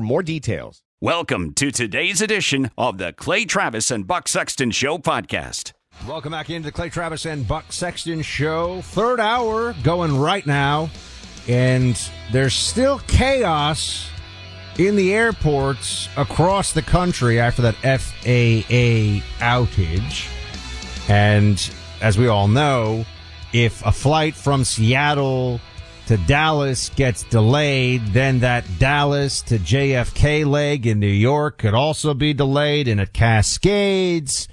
more details. Welcome to today's edition of the Clay Travis and Buck Sexton Show podcast. Welcome back into the Clay Travis and Buck Sexton Show. Third hour going right now. And there's still chaos in the airports across the country after that FAA outage. And as we all know, if a flight from Seattle to Dallas gets delayed, then that Dallas to JFK leg in New York could also be delayed and it cascades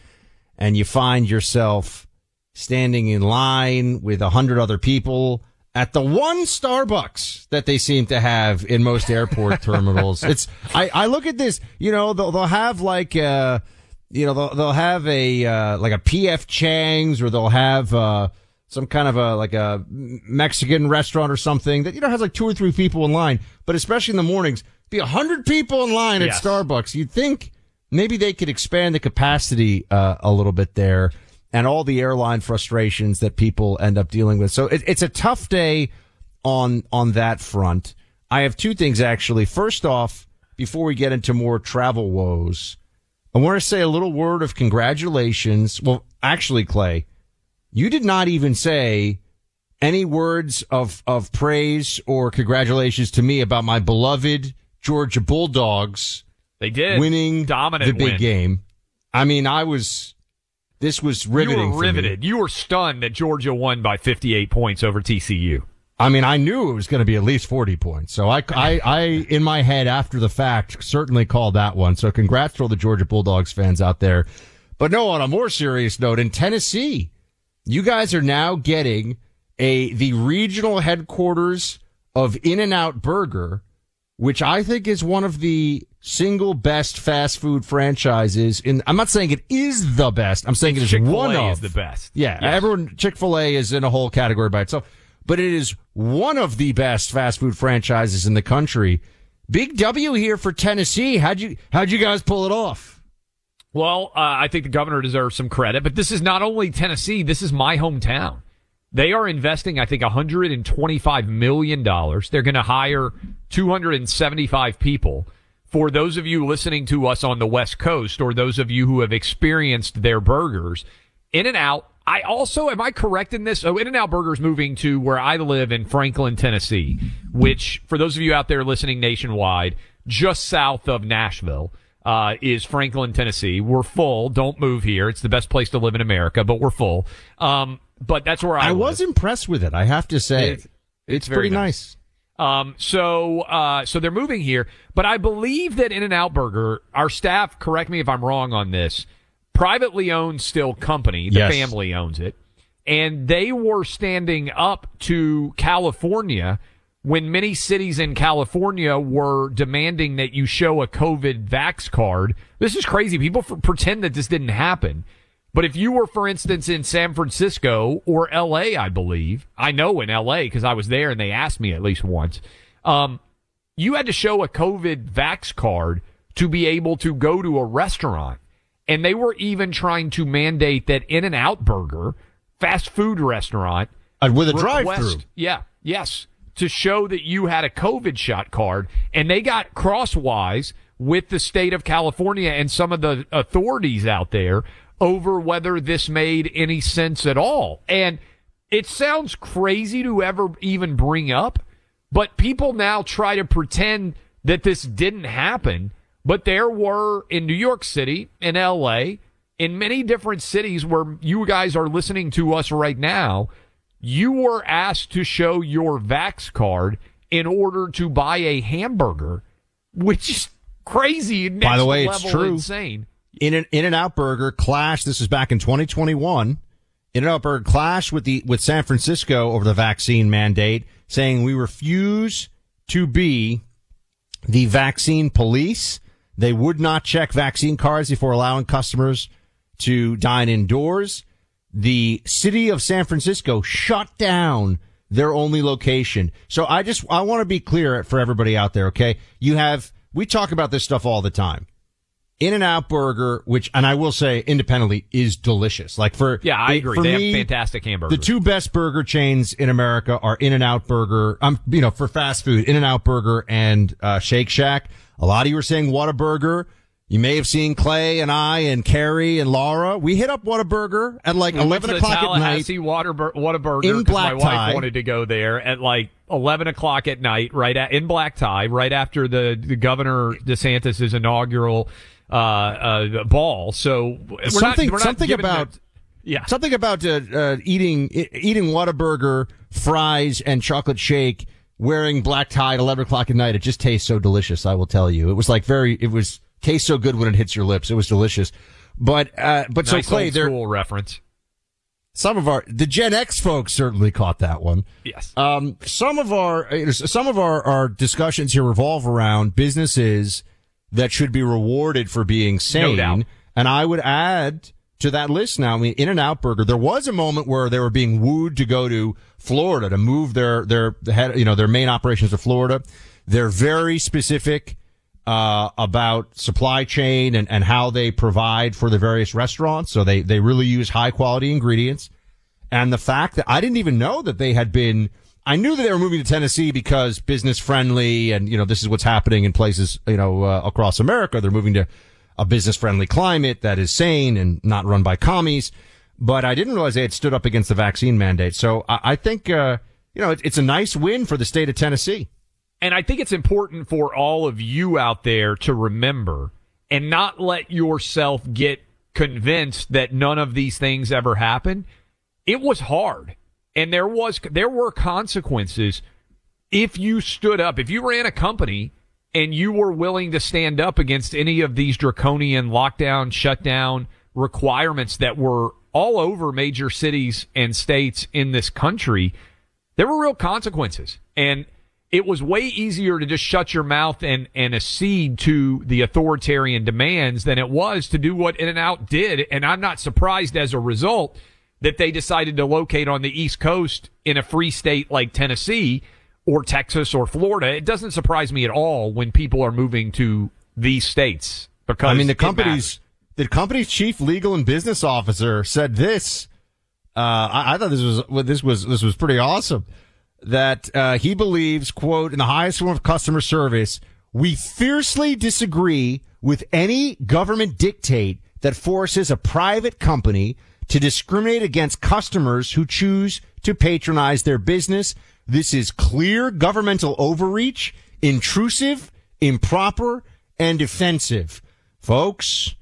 and you find yourself standing in line with a hundred other people at the one Starbucks that they seem to have in most airport terminals. It's, I, I look at this, you know, they'll, they'll have like, uh, you know, they'll, they'll have a, uh, like a PF Chang's or they'll have, uh, some kind of a, like a Mexican restaurant or something that, you know, has like two or three people in line, but especially in the mornings, be a hundred people in line Yes. at Starbucks. You'd think maybe they could expand the capacity, uh, a little bit there and all the airline frustrations that people end up dealing with. So it, it's a tough day on, on that front. I have two things actually. First off, before we get into more travel woes, I want to say a little word of congratulations. Well, actually, Clay, you did not even say any words of, of praise or congratulations to me about my beloved Georgia Bulldogs. They did winning dominant the big win. game. I mean, I was, this was riveting. You were riveted. You were stunned that Georgia won by 58 points over TCU. I mean, I knew it was going to be at least 40 points. So I, I, I, in my head after the fact, certainly called that one. So congrats to all the Georgia Bulldogs fans out there. But no, on a more serious note, in Tennessee, you guys are now getting a, the regional headquarters of In and Out Burger, which I think is one of the single best fast food franchises in, I'm not saying it is the best. I'm saying it is Chick-fil-A one of is the best. Yeah, Yes. everyone Chick-fil-A is in a whole category by itself, but it is one of the best fast food franchises in the country. Big W here for Tennessee. How'd you how'd you guys pull it off? Well, uh, I think the governor deserves some credit, but this is not only Tennessee, this is my hometown. They are investing, I think, $125 million. They're going to hire 275 people. For those of you listening to us on the West Coast or those of you who have experienced their burgers, In and Out, I also, am I correct in this? Oh, In and Out Burger's moving to where I live in Franklin, Tennessee, which for those of you out there listening nationwide, just south of Nashville uh, is Franklin, Tennessee. We're full. Don't move here. It's the best place to live in America, but we're full. Um, but that's where I, I was impressed with it. I have to say, It's- it's, it's very pretty nice. nice. Um, so, uh, so they're moving here, but I believe that In-N-Out Burger, our staff, correct me if I'm wrong on this, privately owned still company. The Yes. family owns it. And they were standing up to California when many cities in California were demanding that you show a COVID vax card. This is crazy. People f- pretend that this didn't happen. But if you were, for instance, in San Francisco or LA, I believe, I know in LA because I was there and they asked me at least once. Um, you had to show a COVID vax card to be able to go to a restaurant. And they were even trying to mandate that In and Out Burger, fast food restaurant, Uh, with a drive-through. Yeah, yes, to show that you had a COVID shot card, and they got crosswise with the state of California and some of the authorities out there over whether this made any sense at all. And it sounds crazy to ever even bring up, but people now try to pretend that this didn't happen. But there were in New York City, in LA, in many different cities where you guys are listening to us right now, you were asked to show your Vax card in order to buy a hamburger, which is crazy. By the way, it's true. Insane. In an In and Out Burger clash. This is back in 2021. In and Out Burger clash with the with San Francisco over the vaccine mandate, saying we refuse to be the vaccine police. They would not check vaccine cards before allowing customers to dine indoors. The city of San Francisco shut down their only location. So I just, I want to be clear for everybody out there. Okay. You have, we talk about this stuff all the time. In and Out Burger, which, and I will say independently is delicious. Like for, Yeah, I agree. for They me, have fantastic hamburgers. the two best burger chains in America are In and Out Burger. I'm, um, you know, for fast food, In and Out Burger and uh, Shake Shack. A lot of you are saying Whataburger. You may have seen Clay and I and Carrie and Laura. We hit up Whataburger at like We eleven o'clock at night. Tallahassee Waterburger, Whataburger In black my tie. wife wanted to go there at like eleven o'clock at night, right at in black tie, right after the, the Governor DeSantis's inaugural uh, uh, ball. So we're Something- not, something about- it- yeah, Something about uh, uh, eating eating Whataburger, fries, and chocolate shake, wearing black tie at eleven o'clock at night. It just tastes so delicious. I will tell you, it was like very. It was tastes so good when it hits your lips. It was delicious. But uh, but nice so Clay, there school reference. some of our the Gen X folks certainly caught that one. Yes. Um, some of our uh, some of our, our discussions here revolve around businesses that should be rewarded for being sane. doubt. And I would add to that list now. I mean, In and Out Burger. There was a moment where they were being wooed to go to Florida to move their their head, you know, their main operations to Florida. They're very specific uh, about supply chain and, and how they provide for the various restaurants. So they they really use high quality ingredients. And the fact that I didn't even know that they had been, I knew that they were moving to Tennessee because business friendly and, you know, this is what's happening in places, you know, uh, across America. They're moving to a business friendly climate that is sane and not run by commies. But I didn't realize they had stood up against the vaccine mandate. So I, I think, uh, you know, it, it's a nice win for the state of Tennessee. And I think it's important for all of you out there to remember and not let yourself get convinced that none of these things ever happen. It was hard. And there was there were consequences if you stood up, if you ran a company and you were willing to stand up against any of these draconian lockdown, shutdown requirements that were all over major cities and states in this country, there were real consequences. And it was way easier to just shut your mouth and, and accede to the authoritarian demands than it was to do what In and Out did. And I'm not surprised as a result that they decided to locate on the East Coast in a free state like Tennessee or Texas or Florida. It doesn't surprise me at all when people are moving to these states because I mean, the company's the company's chief legal and business officer said this. Uh, I, I thought this was this was this was pretty awesome. That uh, he believes, quote, in the highest form of customer service, we fiercely disagree with any government dictate that forces a private company to discriminate against customers who choose to patronize their business. This is clear governmental overreach, intrusive, improper, and offensive. Folks,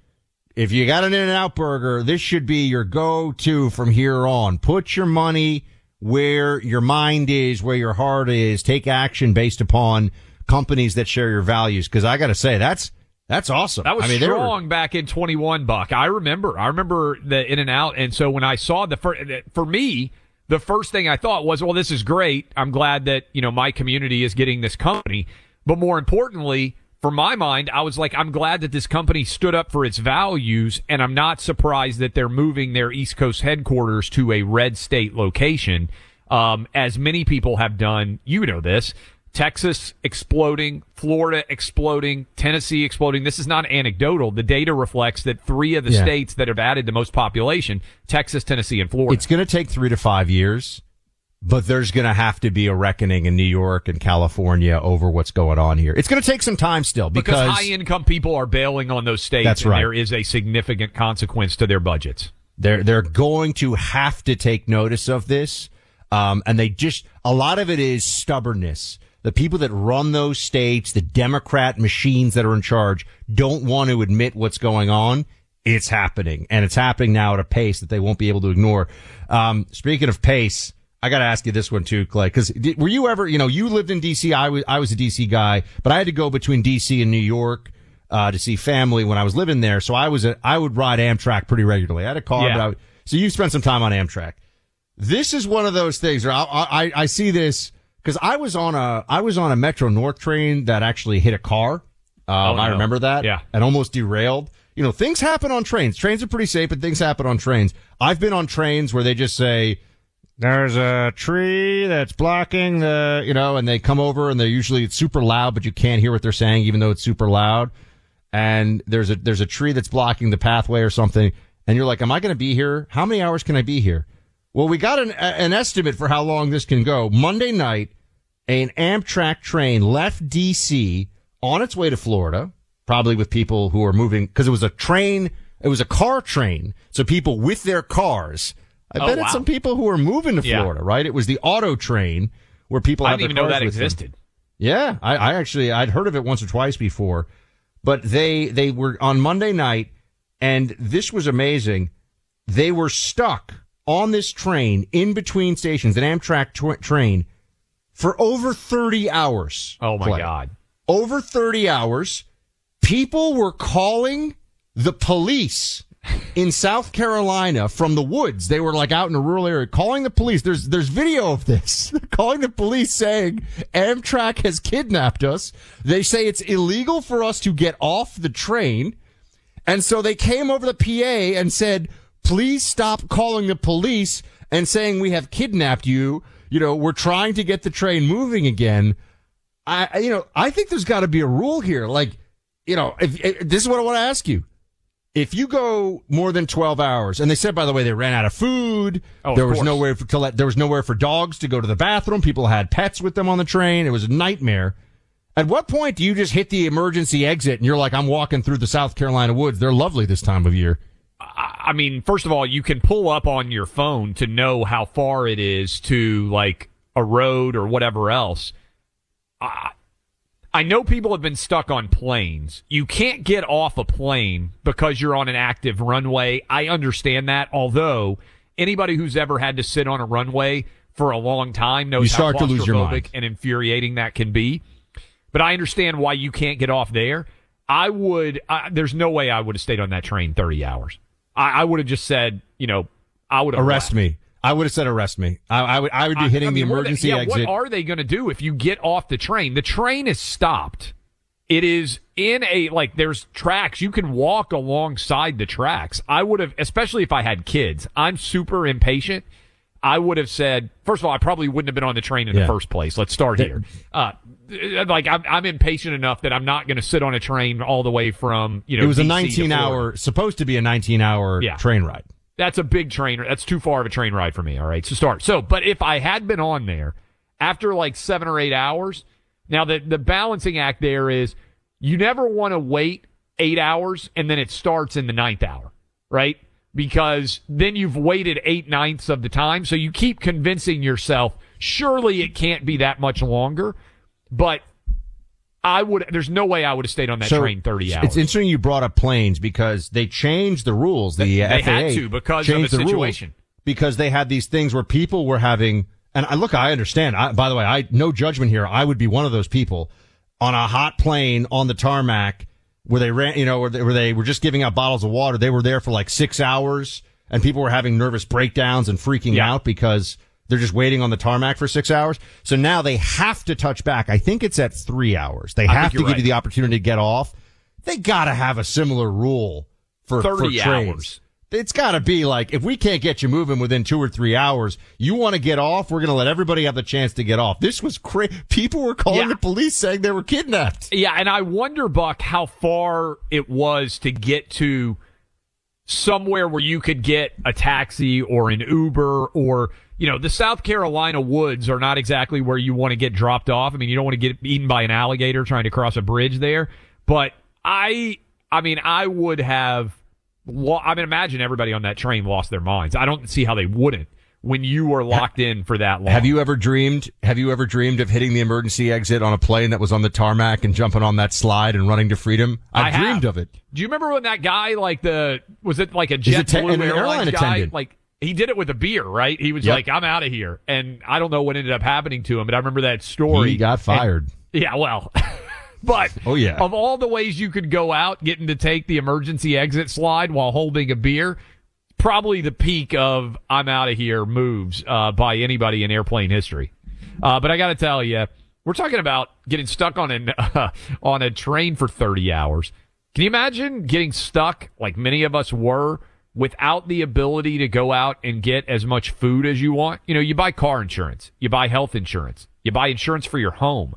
if you got an In-N-Out burger, this should be your go-to from here on. Put your money where your mind is, where your heart is. Take action based upon companies that share your values. Cause I gotta say, that's, that's awesome. That was I mean, they were- strong back in 21, Buck. I remember. I remember the in and out. And so when I saw the first, for me, the first thing I thought was, well, this is great. I'm glad that, you know, my community is getting this company. But more importantly, for my mind, I was like, I'm glad that this company stood up for its values. And I'm not surprised that they're moving their East Coast headquarters to a red state location. Um, as many people have done, you know this, Texas exploding, Florida exploding, Tennessee exploding. This is not anecdotal. The data reflects that three of the Yeah. states that have added the most population, Texas, Tennessee, and Florida. It's going to take three to five years, but there's going to have to be a reckoning in New York and California over what's going on here. It's going to take some time still because, because, high income people are bailing on those states That's and right. there is a significant consequence to their budgets. they're they're going to have to take notice of this. Um, and they just a lot of it is stubbornness. The people that run those states, the Democrat machines that are in charge, don't want to admit what's going on. It's happening, and it's happening now at a pace that they won't be able to ignore. Um, speaking of pace, I got to ask you this one too, Clay, because were you ever, you know, you lived in DC. I was, I was a DC guy, but I had to go between DC and New York, uh, to see family when I was living there. So I was, a, I would ride Amtrak pretty regularly. I had a car, Yeah. but I, would- so you spent some time on Amtrak. This is one of those things where I, I, I see this because I was on a, I was on a Metro North train that actually hit a car. Um, Oh, I remember that. Yeah. And almost derailed. You know, things happen on trains. Trains are pretty safe, but things happen on trains. I've been on trains where they just say, there's a tree that's blocking the, you know, and they come over and they're usually it's super loud, but you can't hear what they're saying, even though it's super loud. And there's a, there's a tree that's blocking the pathway or something. And you're like, am I going to be here? How many hours can I be here? Well, we got an, an estimate for how long this can go. Monday night, an Amtrak train left DC on its way to Florida, probably with people who are moving, because it was a train, it was a car train. So people with their cars. I Oh, bet wow. it's some people who are moving to Yeah. Florida, right? It was the auto train where people I didn't even know that with them. existed. Yeah, I, I actually I'd heard of it once or twice before, but they they were on Monday night, and this was amazing. They were stuck on this train in between stations, an Amtrak tw- train, for over thirty hours. Oh my Clay. God. Over thirty hours, people were calling the police in South Carolina from the woods. They were like out in a rural area calling the police. There's there's video of this. calling the police saying Amtrak has kidnapped us. They say it's illegal for us to get off the train. And so they came over the PA and said, please stop calling the police and saying we have kidnapped you. You know, we're trying to get the train moving again. I, I- you know, I think there's got to be a rule here. Like, you know, if, if this is what I want to ask you. If you go more than 12 hours, and they said, by the way, they ran out of food. Oh, of there was course. nowhere for, to let, there was nowhere for dogs to go to the bathroom. People had pets with them on the train. It was a nightmare. At what point do you just hit the emergency exit and you're like, I'm walking through the South Carolina woods. They're lovely this time of year. I mean, first of all, you can pull up on your phone to know how far it is to like a road or whatever else. I, I know people have been stuck on planes. You can't get off a plane because you're on an active runway. I understand that, although anybody who's ever had to sit on a runway for a long time knows You start how to lose your mind. and infuriating that can be. But I understand why you can't get off there. I would. I, there's no way I would have stayed on that train 30 hours. I, I would have just said, you know, I would have Arrest left. me. I would have said arrest me. I, I would, I would be hitting I mean, the what emergency yeah, exit. What are they going to do if you get off the train? The train is stopped. It is in a like there's tracks. You can walk alongside the tracks. I would have, especially if I had kids. I'm super impatient. I would have said, first of all, I probably wouldn't have been on the train in Yeah. the first place. Let's start here. Uh, like I'm, I'm impatient enough that I'm not going to sit on a train all the way from you know. it was a DC to 19 hour, supposed to be a 19 hour Yeah. train ride. That's a big train. That's too far of a train ride for me. All right, to start. So, but if I had been on there after like seven or eight hours, now the the balancing act there is you never want to wait eight hours and then it starts in the ninth hour, right? Because then you've waited eight ninths of the time. So you keep convincing yourself, surely it can't be that much longer. But I would, there's no way I would have stayed on that So, train 30 hours. It's interesting you brought up planes because they changed the rules. The They FAA had to because of the situation. because they had these things where people were having. And I look, I understand. I, by the way, I no judgment here. I would be one of those people on a hot plane on the tarmac where they ran, you know, where they, where they were just giving out bottles of water. They were there for like six hours, and people were having nervous breakdowns and freaking Yeah. out because they're just waiting on the tarmac for six hours. So now they have to touch back. I think it's at three hours. They have to give you the opportunity to get off. They got to have a similar rule for, for 30 trains. hours. it's got to be like if we can't get you moving within two or three hours, you want to get off. We're going to let everybody have the chance to get off. This was crazy. People were calling Yeah. the police saying they were kidnapped. Yeah, and I wonder, Buck, how far it was to get to somewhere where you could get a taxi or an Uber or, you know, the South Carolina woods are not exactly where you want to get dropped off. I mean, you don't want to get eaten by an alligator trying to cross a bridge there. But I, I mean, I would have, lo- I mean, imagine everybody on that train lost their minds. I don't see how they wouldn't when you were locked in for that long. Have you ever dreamed? Have you ever dreamed of hitting the emergency exit on a plane that was on the tarmac and jumping on that slide and running to freedom? I I've have. dreamed of it. Do you remember when that guy, like the, was it like a JetBlue an Airlines airline guy? attendant. Like he did it with a beer, right? He was Yep. like, "I'm out of here," and I don't know what ended up happening to him, but I remember that story. He got And- fired. yeah, well, but Oh, yeah. of all the ways you could go out, getting to take the emergency exit slide while holding a beer, probably the peak of "I'm out of here" moves uh, by anybody in airplane history. Uh, but I got to tell you, we're talking about getting stuck on an on a train for 30 hours. Can you imagine getting stuck like many of us were without the ability to go out and get as much food as you want? You know, you buy car insurance, you buy health insurance, you buy insurance for your home.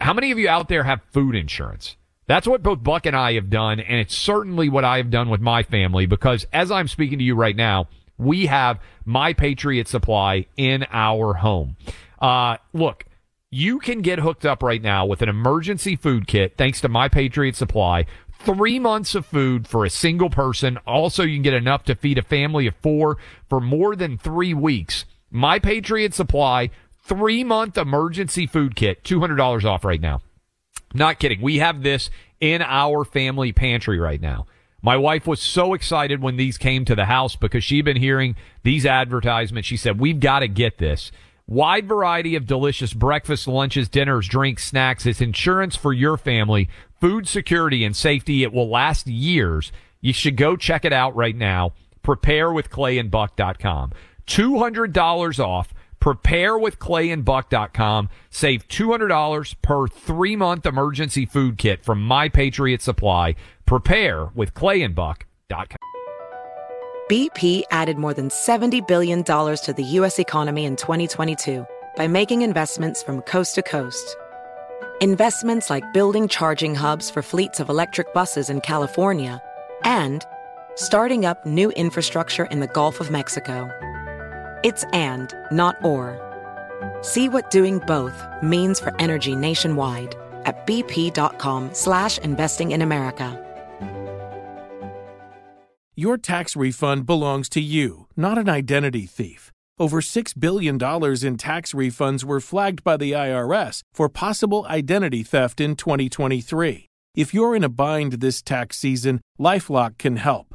How many of you out there have food insurance? That's what both Buck and I have done, and it's certainly what I have done with my family because as I'm speaking to you right now, we have My Patriot Supply in our home. Uh, look, you can get hooked up right now with an emergency food kit thanks to My Patriot Supply. Three months of food for a single person. Also, you can get enough to feed a family of four for more than three weeks. My Patriot Supply, three month emergency food kit, $200 off right now. Not kidding. We have this in our family pantry right now. My wife was so excited when these came to the house because she'd been hearing these advertisements. She said, We've got to get this. Wide variety of delicious breakfast, lunches, dinners, drinks, snacks. It's insurance for your family, food security and safety. It will last years. You should go check it out right now. Preparewithclayandbuck.com. $200 off. Preparewithclayandbuck.com. Save $200 per three month emergency food kit from My Patriot Supply. Prepare with Preparewithclayandbuck.com. BP added more than $70 billion to the U.S. economy in 2022 by making investments from coast to coast. Investments like building charging hubs for fleets of electric buses in California and starting up new infrastructure in the Gulf of Mexico. It's and, not or. See what doing both means for energy nationwide at bp.com slash investing in America. Your tax refund belongs to you, not an identity thief. Over $6 billion in tax refunds were flagged by the IRS for possible identity theft in 2023. If you're in a bind this tax season, Lifelock can help.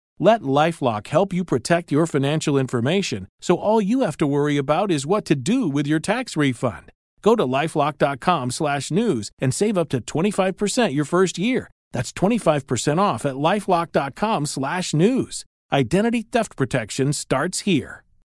Let Lifelock help you protect your financial information so all you have to worry about is what to do with your tax refund. Go to lifelock.com slash news and save up to 25% your first year. That's 25% off at lifelock.com slash news. Identity theft protection starts here.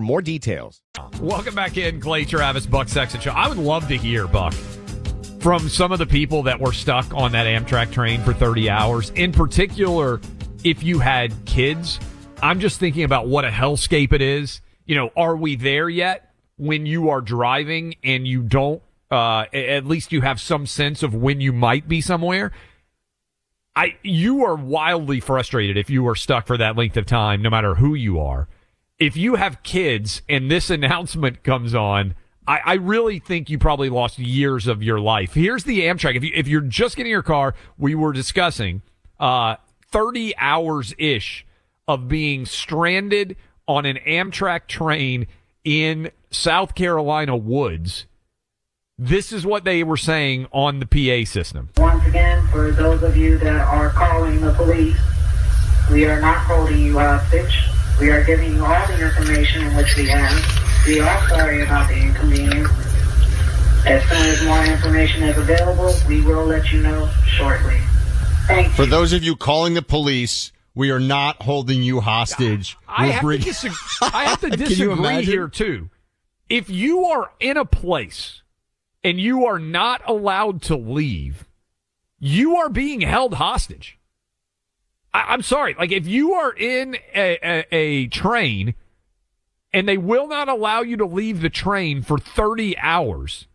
more details. Welcome back in, Clay Travis, Buck Sexton Show. I would love to hear, Buck, from some of the people that were stuck on that Amtrak train for 30 hours. In particular, if you had kids, I'm just thinking about what a hellscape it is. You know, are we there yet when you are driving and you don't, uh, at least you have some sense of when you might be somewhere? I, you are wildly frustrated if you are stuck for that length of time, no matter who you are. If you have kids and this announcement comes on, I, I, really think you probably lost years of your life. Here's the Amtrak. If you if you're just getting your car, we were discussing uh, 30 hours ish of being stranded on an Amtrak train in South Carolina woods. This is what they were saying on the PA system. Once again, for those of you that are calling the police, we are not holding you hostage. We are giving you all the information in which we have. We are sorry about the inconvenience. As soon as more information is available, we will let you know shortly. Thank you. For those of you calling the police, we are not holding you hostage. I, have, bring... to disagree, I have to disagree here too. If you are in a place and you are not allowed to leave, you are being held hostage. I, am sorry. Like if you are in a, a, a train and they will not allow you to leave the train for 30 hours,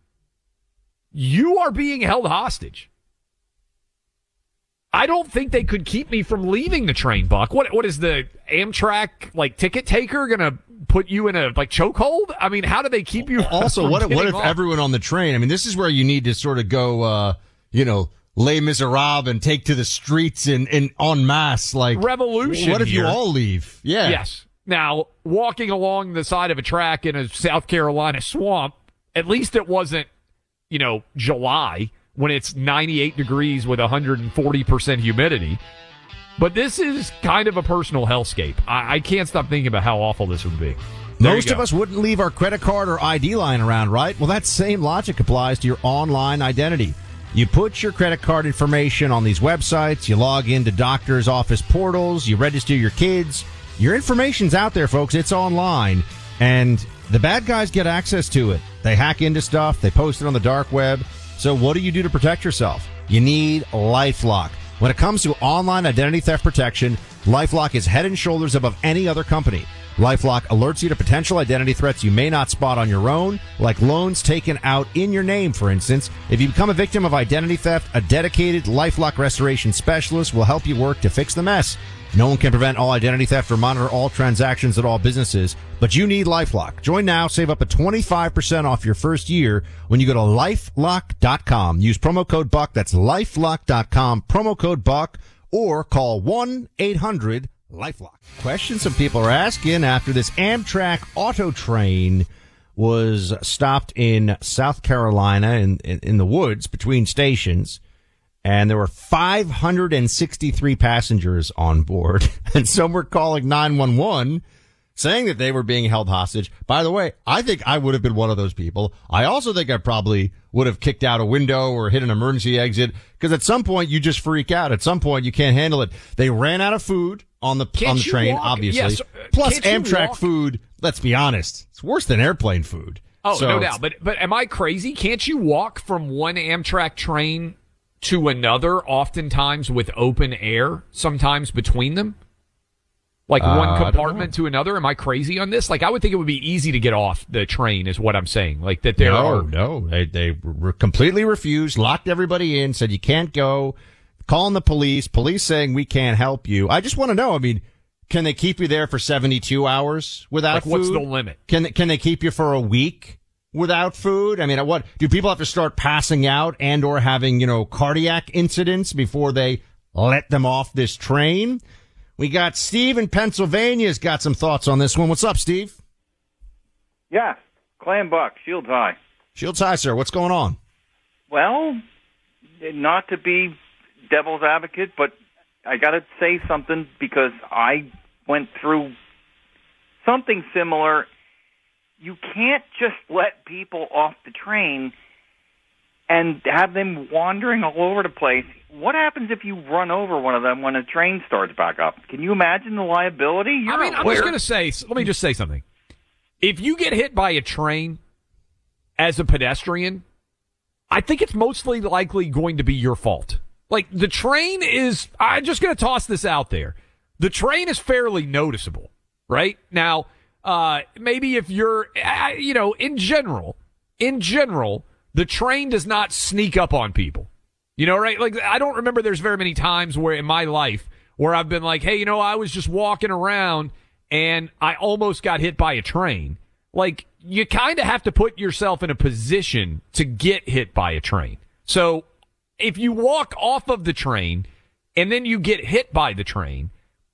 you are being held hostage. I don't think they could keep me from leaving the train, Buck. What what is the Amtrak like ticket taker gonna put you in a like chokehold? I mean, how do they keep you? Also, what what if off? everyone on the train? I mean, this is where you need to sort of go, uh, you know, Les Miserables and take to the streets in in en masse, like revolution. What if here. you all leave? Yeah. Yes. Now, walking along the side of a track in a South Carolina swamp, at least it wasn't, you know, July when it's 98 degrees with 140% humidity. But this is kind of a personal hellscape. I, I can't stop thinking about how awful this would be. There Most of us wouldn't leave our credit card or ID line around, right? Well, that same logic applies to your online identity. You put your credit card information on these websites, you log into doctors' office portals, you register your kids. Your information's out there, folks. It's online. And the bad guys get access to it. They hack into stuff, they post it on the dark web. So what do you do to protect yourself? You need LifeLock. When it comes to online identity theft protection, LifeLock is head and shoulders above any other company. LifeLock alerts you to potential identity threats you may not spot on your own, like loans taken out in your name, for instance. If you become a victim of identity theft, a dedicated LifeLock restoration specialist will help you work to fix the mess. No one can prevent all identity theft or monitor all transactions at all businesses, but you need LifeLock. Join now, save up to 25% off your first year when you go to lifelock.com. Use promo code BUCK. That's lifelock.com, promo code BUCK, or call 1-800-LifeLock. Questions some people are asking after this Amtrak auto train was stopped in South Carolina in, in, in the woods between stations and there were 563 passengers on board, and some were calling 911 saying that they were being held hostage. By the way, I think I would have been one of those people. I also think I probably would have kicked out a window or hit an emergency exit because at some point you just freak out. At some point you can't handle it. They ran out of food on the can't on the train, walk? obviously. Yes. Uh, Plus Can't Amtrak food. Let's be honest, it's worse than airplane food. Oh, so no doubt. But but am I crazy? Can't you walk from one Amtrak train to another, oftentimes with open air, sometimes between them? Like Uh, one compartment to another? Am I crazy on this? Like, I would think it would be easy to get off the train, is what I'm saying. Like, that there no, are. no, they they re- completely refused, locked everybody in, said you can't go, calling the police, police saying we can't help you. I just want to know. I mean, can they keep you there for seventy two hours without Like, food? what's the limit? Can they- can they keep you for a week without food? I mean, what do people have to start passing out and or having you know cardiac incidents before they let them off this train? We got Steve in Pennsylvania's got some thoughts on this one. What's up, Steve? Yeah, Clam Buck, Shields High. Shields High, sir. What's going on? Well, not to be devil's advocate, but I got to say something because I went through something similar. You can't just let people off the train and have them wandering all over the place. What happens if you run over one of them when a train starts back up? Can you imagine the liability? You're I mean, I'm just going to say, let me just say something. If you get hit by a train as a pedestrian, I think it's mostly likely going to be your fault. Like, the train is, I'm just going to toss this out there. The train is fairly noticeable, right? Now, uh, maybe if you're, you know, in general, in general, the train does not sneak up on people. You know, right? Like, I don't remember there's very many times where in my life where I've been like, hey, you know, I was just walking around and I almost got hit by a train. Like you kind of have to put yourself in a position to get hit by a train. So if you walk off of the train and then you get hit by the train,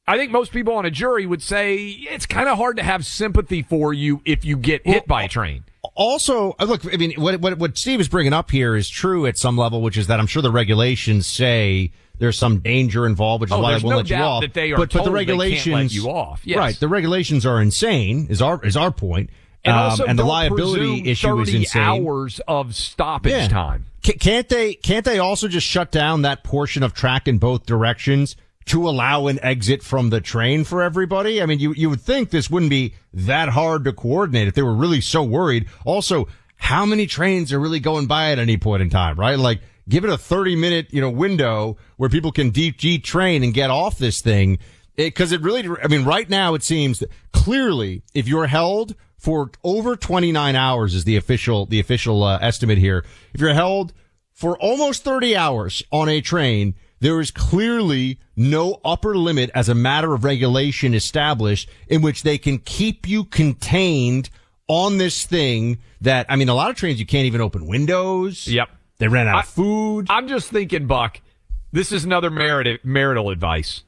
I think most people on a jury would say it's kind of hard to have sympathy for you if you get hit by a train. Also, uh, look, I mean, what, what, what Steve is bringing up here is true at some level, which is that I'm sure the regulations say there's some danger involved, which is Oh, why they won't no let you off. that they are but, but told the they can't let regulations, you off. Yes. Right. The regulations are insane is our, is our point. And Um, also, and the liability issue is insane. hours of stoppage Yeah. time. Ca- Can't they? Can't they also just shut down that portion of track in both directions to allow an exit from the train for everybody? I mean, you you would think this wouldn't be that hard to coordinate if they were really so worried. Also, how many trains are really going by at any point in time? Right? Like, give it a thirty minute you know window where people can deep G train and get off this thing. Because it, really, I mean, right now it seems that clearly if you're held for over 29 hours is the official, the official uh, estimate here. If you're held for almost 30 hours on a train, there is clearly no upper limit as a matter of regulation established in which they can keep you contained on this thing that, I mean, a lot of trains you can't even open windows. Yep. They ran out I- of food. I'm just thinking, Buck, this is another merit, marital advice.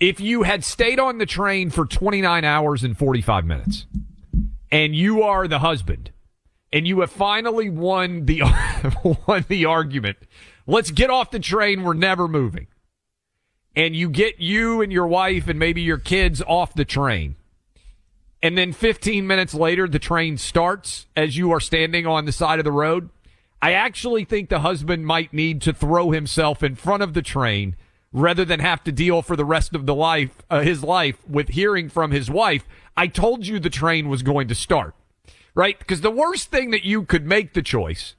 If you had stayed on the train for 29 hours and 45 minutes, and you are the husband, and you have finally won the won the argument, let's get off the train. We're never moving. And you get you and your wife and maybe your kids off the train. And then 15 minutes later, the train starts as you are standing on the side of the road. I actually think the husband might need to throw himself in front of the train rather than have to deal for the rest of the life, uh, his life with hearing from his wife, I told you the train was going to start. Right? Because the worst thing that you could make the choice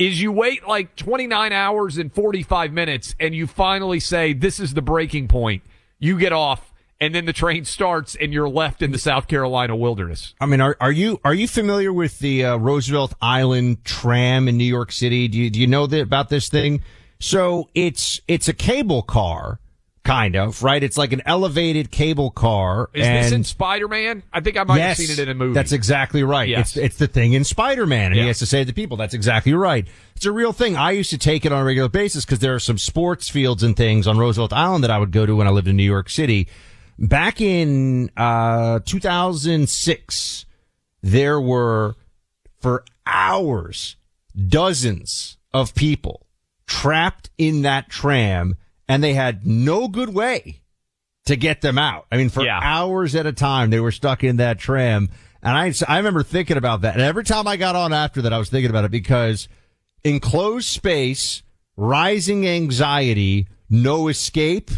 is you wait like 29 hours and 45 minutes and you finally say, this is the breaking point. You get off and then the train starts and you're left in the South Carolina wilderness. I mean, are are you are you familiar with the uh, Roosevelt Island tram in New York City? Do you do you know that about this thing? So it's it's a cable car, kind of right. It's like an elevated cable car. Is and this in Spider Man? I think I might yes, have seen it in a movie. That's exactly right. Yes. It's it's the thing in Spider Man, and Yeah. he has to save the people, "That's exactly right." It's a real thing. I used to take it on a regular basis because there are some sports fields and things on Roosevelt Island that I would go to when I lived in New York City. Back in uh, 2006, there were for hours dozens of people trapped in that tram, and they had no good way to get them out. I mean, for Yeah. hours at a time, they were stuck in that tram. And I, I remember thinking about that. And every time I got on after that, I was thinking about it because enclosed space, rising anxiety, no escape,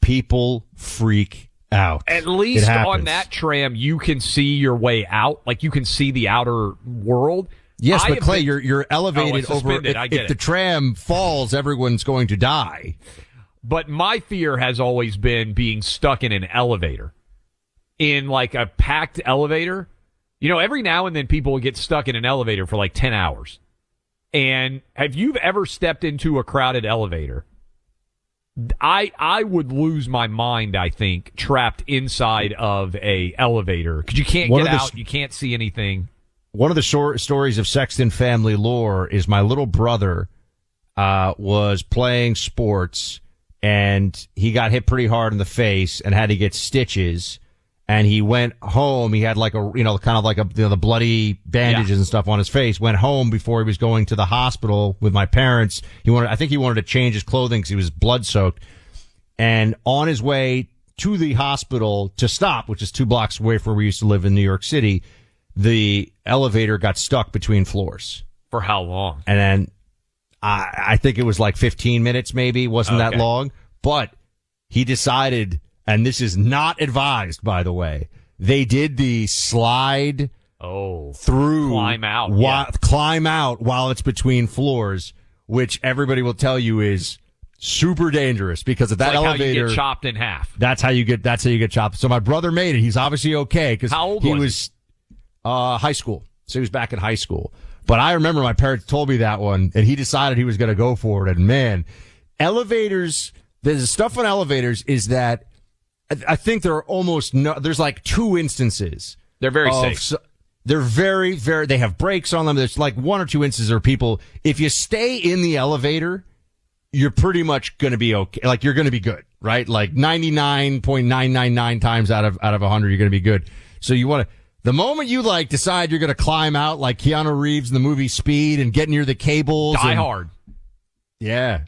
people freak out. At least on that tram, you can see your way out. Like you can see the outer world. Yes, I but Clay, been- you're you're oh, elevated Oh, over. If, if the tram falls, everyone's going to die. But my fear has always been being stuck in an elevator, in like a packed elevator. You know, every now and then people get stuck in an elevator for like 10 hours. And have you ever stepped into a crowded elevator? I I would lose my mind, I think, trapped inside of a elevator because you can't One get the out, you can't see anything. One of the short stories of Sexton family lore is my little brother uh, was playing sports and he got hit pretty hard in the face and had to get stitches. And he went home. He had like a, you know, kind of like a, you know, the bloody bandages Yeah. and stuff on his face. Went home before he was going to the hospital with my parents. He wanted, I think he wanted to change his clothing because he was blood soaked. And on his way to the hospital to stop, which is two blocks away from where we used to live in New York City, the elevator got stuck between floors. For how long? And then I, I think it was like 15 minutes, maybe. Wasn't that long. But he decided, and this is not advised, by the way, they did the slide Oh, through Climb out, while, yeah. climb out while it's between floors, which everybody will tell you is super dangerous because of that like how elevator. you get chopped in half. That's how you get. That's how you get chopped. So my brother made it. He's obviously okay because How old he was was uh, high school. So he was back in high school. But I remember my parents told me that one, and he decided he was going to go for it. And man, elevators. The stuff on elevators is that I- think there are almost no. There's like two instances. They're very of safe. they're very, very. They have brakes on them. There's like one or two instances where people, if you stay in the elevator, you're pretty much going to be okay. Like you're going to be good, right? Like 99.999 times out of out of 100, you're going to be good. So you want to. The moment you like decide you're going to climb out like Keanu Reeves in the movie Speed and get near the cables, Die and- hard. yeah.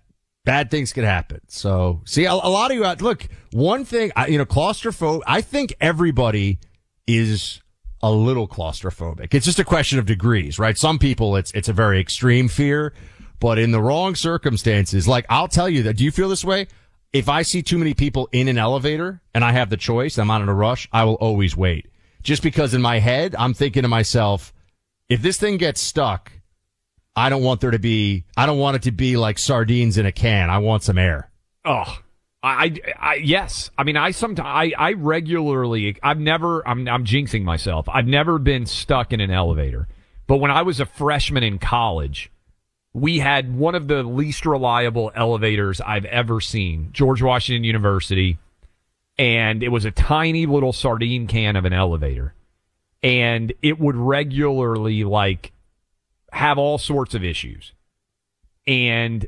Bad things could happen. So, see, a, a lot of you out, look, one thing, I, you know, claustrophobic, I think everybody is a little claustrophobic. It's just a question of degrees, right? Some people, it's, it's a very extreme fear, but in the wrong circumstances, like I'll tell you that, do you feel this way? If I see too many people in an elevator and I have the choice, I'm not in a rush, I will always wait. Just because in my head, I'm thinking to myself, if this thing gets stuck, I don't want there to be, I don't want it to be like sardines in a can. I want some air. Oh, I, I, yes. I mean, I sometimes, I, I regularly, I've never, I'm, I'm jinxing myself. I've never been stuck in an elevator. But when I was a freshman in college, we had one of the least reliable elevators I've ever seen, George Washington University. And it was a tiny little sardine can of an elevator. And it would regularly like have all sorts of issues. And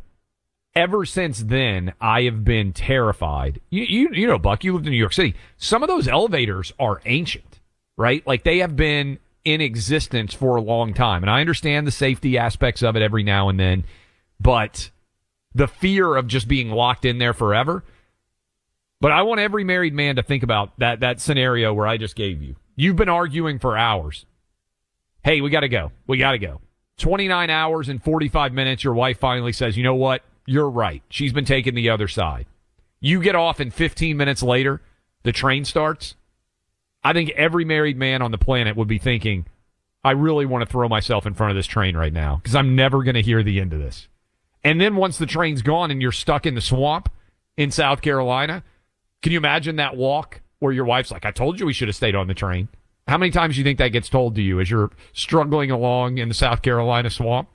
ever since then, I have been terrified. You, you, you know, Buck, you lived in New York City. Some of those elevators are ancient, right? Like they have been in existence for a long time. And I understand the safety aspects of it every now and then, but the fear of just being locked in there forever. But I want every married man to think about that, that scenario where I just gave you. You've been arguing for hours. Hey, we got to go. We got to go. 29 hours and 45 minutes. Your wife finally says, you know what? You're right. She's been taking the other side. You get off and 15 minutes later, the train starts. I think every married man on the planet would be thinking, I really want to throw myself in front of this train right now because I'm never going to hear the end of this. And then once the train's gone and you're stuck in the swamp in South Carolina, can you imagine that walk where your wife's like, I told you we should have stayed on the train? How many times do you think that gets told to you as you're struggling along in the South Carolina swamp?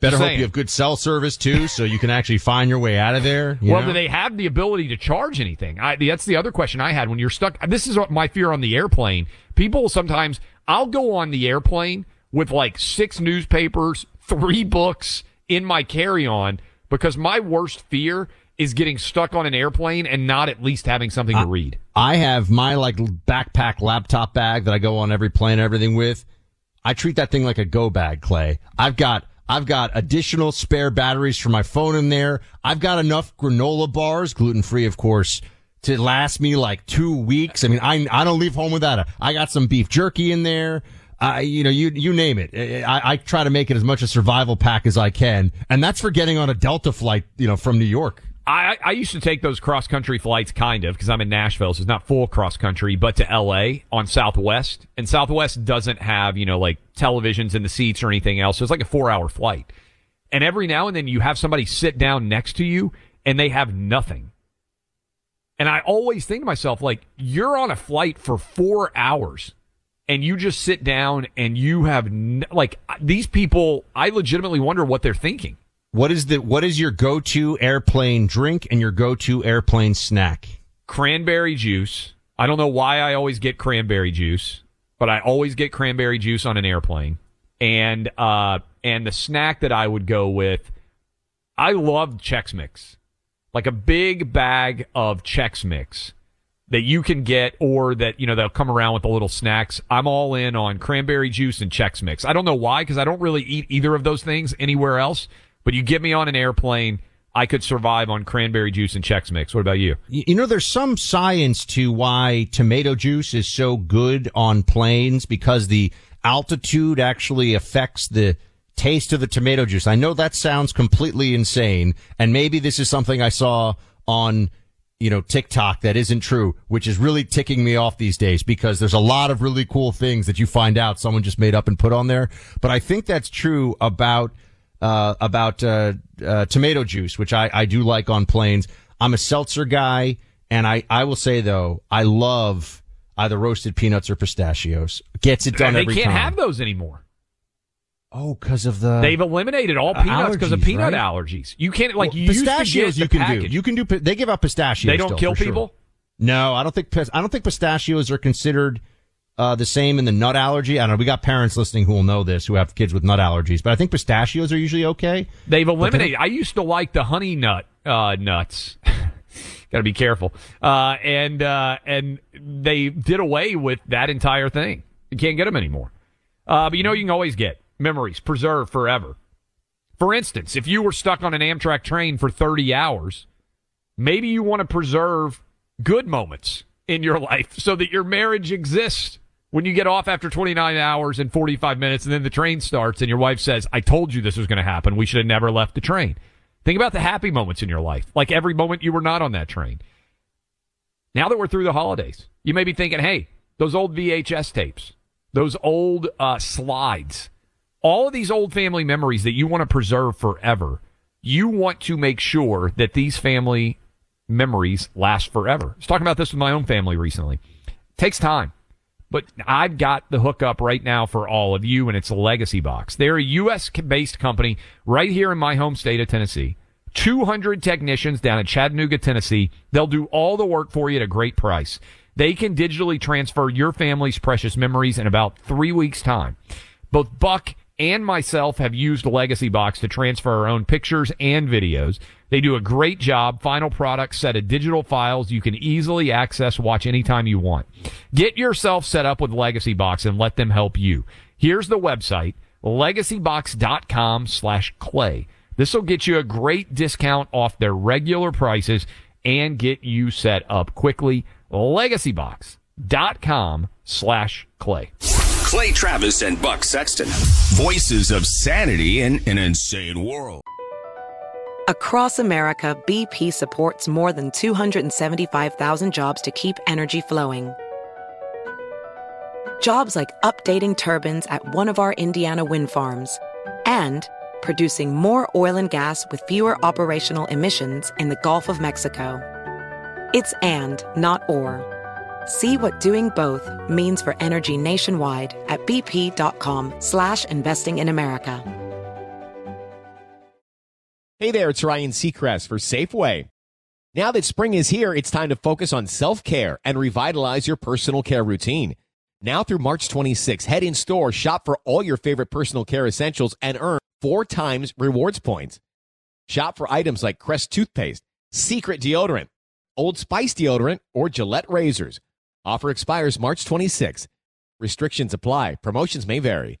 Better hope you have good cell service too, so you can actually find your way out of there. well, know? do they have the ability to charge anything? I, that's the other question I had when you're stuck. This is my fear on the airplane. People sometimes, I'll go on the airplane with like six newspapers, three books in my carry on because my worst fear is getting stuck on an airplane and not at least having something to read. I have my like backpack laptop bag that I go on every plane and everything with. I treat that thing like a go bag, Clay. I've got I've got additional spare batteries for my phone in there. I've got enough granola bars, gluten free, of course, to last me like two weeks. I mean, I I don't leave home without it. I got some beef jerky in there. I, you know, you you name it. I, I try to make it as much a survival pack as I can, and that's for getting on a Delta flight, you know, from New York. I, I used to take those cross country flights kind of because I'm in Nashville, so it's not full cross country, but to LA on Southwest. And Southwest doesn't have, you know, like televisions in the seats or anything else. So it's like a four hour flight. And every now and then you have somebody sit down next to you and they have nothing. And I always think to myself, like, you're on a flight for four hours and you just sit down and you have, n- like, these people, I legitimately wonder what they're thinking. What is the what is your go to airplane drink and your go to airplane snack? cranberry juice. I don't know why I always get cranberry juice, but I always get cranberry juice on an airplane. And uh and the snack that I would go with, I love Chex Mix. Like a big bag of Chex Mix that you can get or that, you know, they'll come around with the little snacks. I'm all in on cranberry juice and Chex Mix. I don't know why because I don't really eat either of those things anywhere else, but you get me on an airplane, I could survive on cranberry juice and Chex Mix. What about you? You know, there's some science to why tomato juice is so good on planes because the altitude actually affects the taste of the tomato juice. I know that sounds completely insane, and maybe this is something I saw on, you know, TikTok that isn't true, which is really ticking me off these days because there's a lot of really cool things that you find out someone just made up and put on there. But I think that's true about uh, about uh, uh, tomato juice, which I, I do like on planes. I'm a seltzer guy, and I, I will say though, I love either roasted peanuts or pistachios. Gets it done they can't time. have those anymore. oh, because of the They've eliminated all uh, peanuts because of peanut right? allergies. You can't like Well, you used to pistachios. you can package. do. You can do. They give out pistachios. They don't still, kill for sure. people. No, I don't think I don't think pistachios are considered uh, the same in the nut allergy. I don't know. We got parents listening who will know this who have kids with nut allergies, but I think pistachios are usually okay. They've eliminated. I used to like the honey nut uh, nuts. Got to be careful. Uh, and uh, and they did away with that entire thing. You can't get them anymore. Uh, but you know, you can always get memories preserved forever. For instance, if you were stuck on an Amtrak train for 30 hours, maybe you want to preserve good moments in your life so that your marriage exists when you get off after 29 hours and 45 minutes and then the train starts and your wife says, I told you this was going to happen. We should have never left the train. Think about the happy moments in your life, like every moment you were not on that train. Now that we're through the holidays, you may be thinking, hey, those old VHS tapes, those old uh, slides, all of these old family memories that you want to preserve forever, you want to make sure that these family memories last forever. I was talking about this with my own family recently. It takes time. But I've got the hookup right now for all of you, and it's a legacy box. They're a U.S. based company right here in my home state of Tennessee. 200 technicians down in Chattanooga, Tennessee. They'll do all the work for you at a great price. They can digitally transfer your family's precious memories in about three weeks' time. Both Buck and myself have used Legacy Box to transfer our own pictures and videos. They do a great job. Final product set of digital files you can easily access, watch anytime you want. Get yourself set up with Legacy Box and let them help you. Here's the website, legacybox.com slash clay. This will get you a great discount off their regular prices and get you set up quickly. Legacybox.com slash clay. Clay Travis and Buck Sexton, voices of sanity in an insane world. Across America, BP supports more than 275,000 jobs to keep energy flowing. Jobs like updating turbines at one of our Indiana wind farms and producing more oil and gas with fewer operational emissions in the Gulf of Mexico. It's and, not or. See what doing both means for energy nationwide at bp.com slash investing in America. Hey there, it's Ryan Seacrest for Safeway. Now that spring is here, it's time to focus on self-care and revitalize your personal care routine. Now through March 26, head in store, shop for all your favorite personal care essentials, and earn four times rewards points. Shop for items like Crest toothpaste, Secret deodorant, Old Spice deodorant, or Gillette razors. Offer expires March 26. Restrictions apply. Promotions may vary.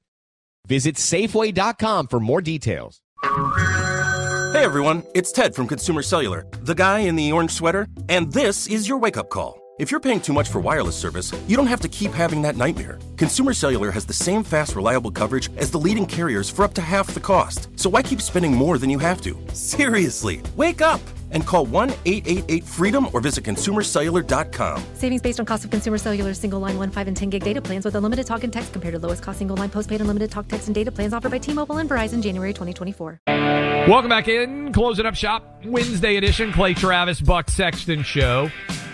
Visit Safeway.com for more details. Hey everyone, it's Ted from Consumer Cellular, the guy in the orange sweater, and this is your wake up call. If you're paying too much for wireless service, you don't have to keep having that nightmare. Consumer Cellular has the same fast, reliable coverage as the leading carriers for up to half the cost. So why keep spending more than you have to? Seriously, wake up and call 1 888 freedom or visit consumercellular.com. Savings based on cost of consumer cellular single line 1, 5, and 10 gig data plans with unlimited talk and text compared to lowest cost single line postpaid unlimited talk, text, and data plans offered by T Mobile and Verizon January 2024. Welcome back in. Closing up shop Wednesday edition. Clay Travis, Buck Sexton Show.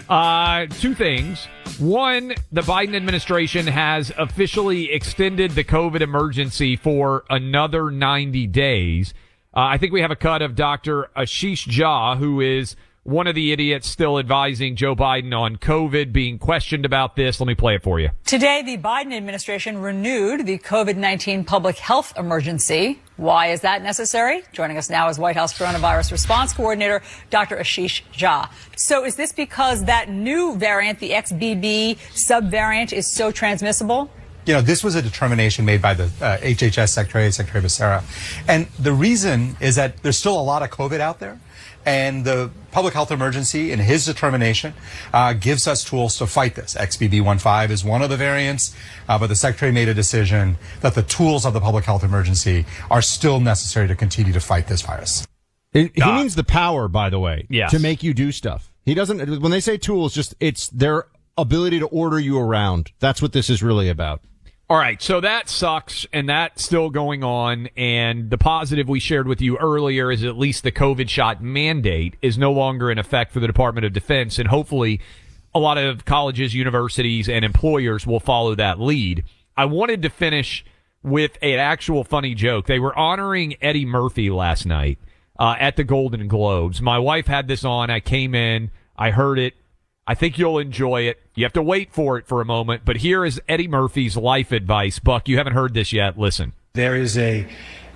Uh, two things. One, the Biden administration has officially extended the COVID emergency for another 90 days. Uh, I think we have a cut of Dr. Ashish Jha, who is one of the idiots still advising Joe Biden on COVID, being questioned about this. Let me play it for you. Today, the Biden administration renewed the COVID-19 public health emergency. Why is that necessary? Joining us now is White House coronavirus response coordinator, Dr. Ashish Jha. So is this because that new variant, the XBB subvariant, is so transmissible? You know, this was a determination made by the uh, HHS Secretary, Secretary Becerra. And the reason is that there's still a lot of COVID out there. And the public health emergency, in his determination, uh, gives us tools to fight this. XBB.1.5 is one of the variants, uh, but the secretary made a decision that the tools of the public health emergency are still necessary to continue to fight this virus. He means the power, by the way, yes. to make you do stuff. He doesn't, when they say tools, just, it's their ability to order you around. That's what this is really about. All right, so that sucks, and that's still going on. And the positive we shared with you earlier is at least the COVID shot mandate is no longer in effect for the Department of Defense, and hopefully, a lot of colleges, universities, and employers will follow that lead. I wanted to finish with an actual funny joke. They were honoring Eddie Murphy last night uh, at the Golden Globes. My wife had this on. I came in, I heard it. I think you'll enjoy it. You have to wait for it for a moment, but here is Eddie Murphy's life advice. Buck, you haven't heard this yet. Listen. There is a,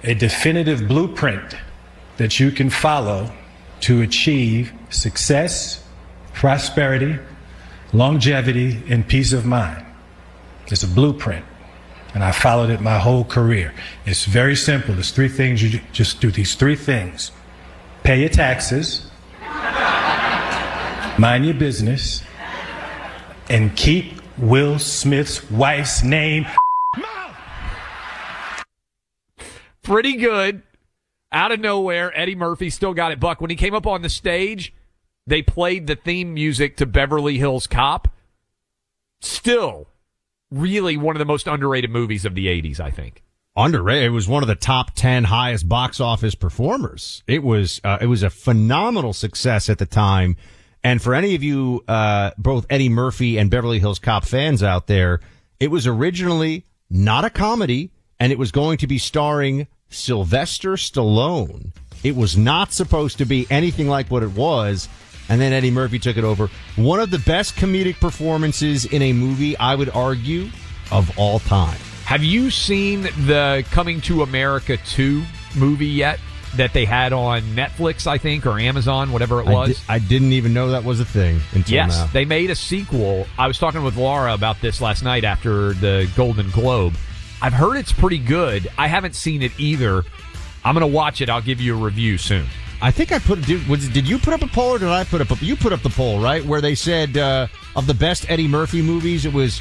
a definitive blueprint that you can follow to achieve success, prosperity, longevity, and peace of mind. It's a blueprint. And I followed it my whole career. It's very simple. It's three things you just do. These three things pay your taxes, mind your business, and keep Will Smith's wife's name. Pretty good. Out of nowhere, Eddie Murphy still got it. Buck, when he came up on the stage, they played the theme music to Beverly Hills Cop. Still, really one of the most underrated movies of the 80s, I think. Underrated. It was one of the top 10 highest box office performers. It was, uh, it was a phenomenal success at the time. And for any of you, uh, both Eddie Murphy and Beverly Hills Cop fans out there, it was originally not a comedy and it was going to be starring Sylvester Stallone. It was not supposed to be anything like what it was. And then Eddie Murphy took it over. One of the best comedic performances in a movie, I would argue, of all time. Have you seen the Coming to America 2 movie yet? That they had on Netflix, I think, or Amazon, whatever it was. I, di- I didn't even know that was a thing until yes, now. they made a sequel. I was talking with Laura about this last night after the Golden Globe. I've heard it's pretty good. I haven't seen it either. I'm going to watch it. I'll give you a review soon. I think I put. Did, was, did you put up a poll or did I put up? A, you put up the poll, right? Where they said uh, of the best Eddie Murphy movies, it was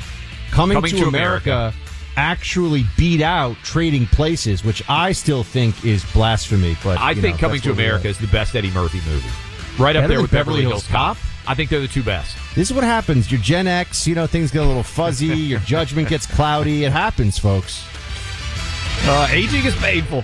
Coming, Coming to, to America, America. Actually, beat out Trading Places, which I still think is blasphemy. But I think know, Coming to America is the best Eddie Murphy movie. Right up there with Beverly, Hills Cop. Cop? I think they're the two best. This is what happens. Your Gen X, you know, things get a little fuzzy. your judgment gets cloudy. It happens, folks. Uh, aging is painful.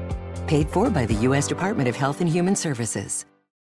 Paid for by the U.S. Department of Health and Human Services.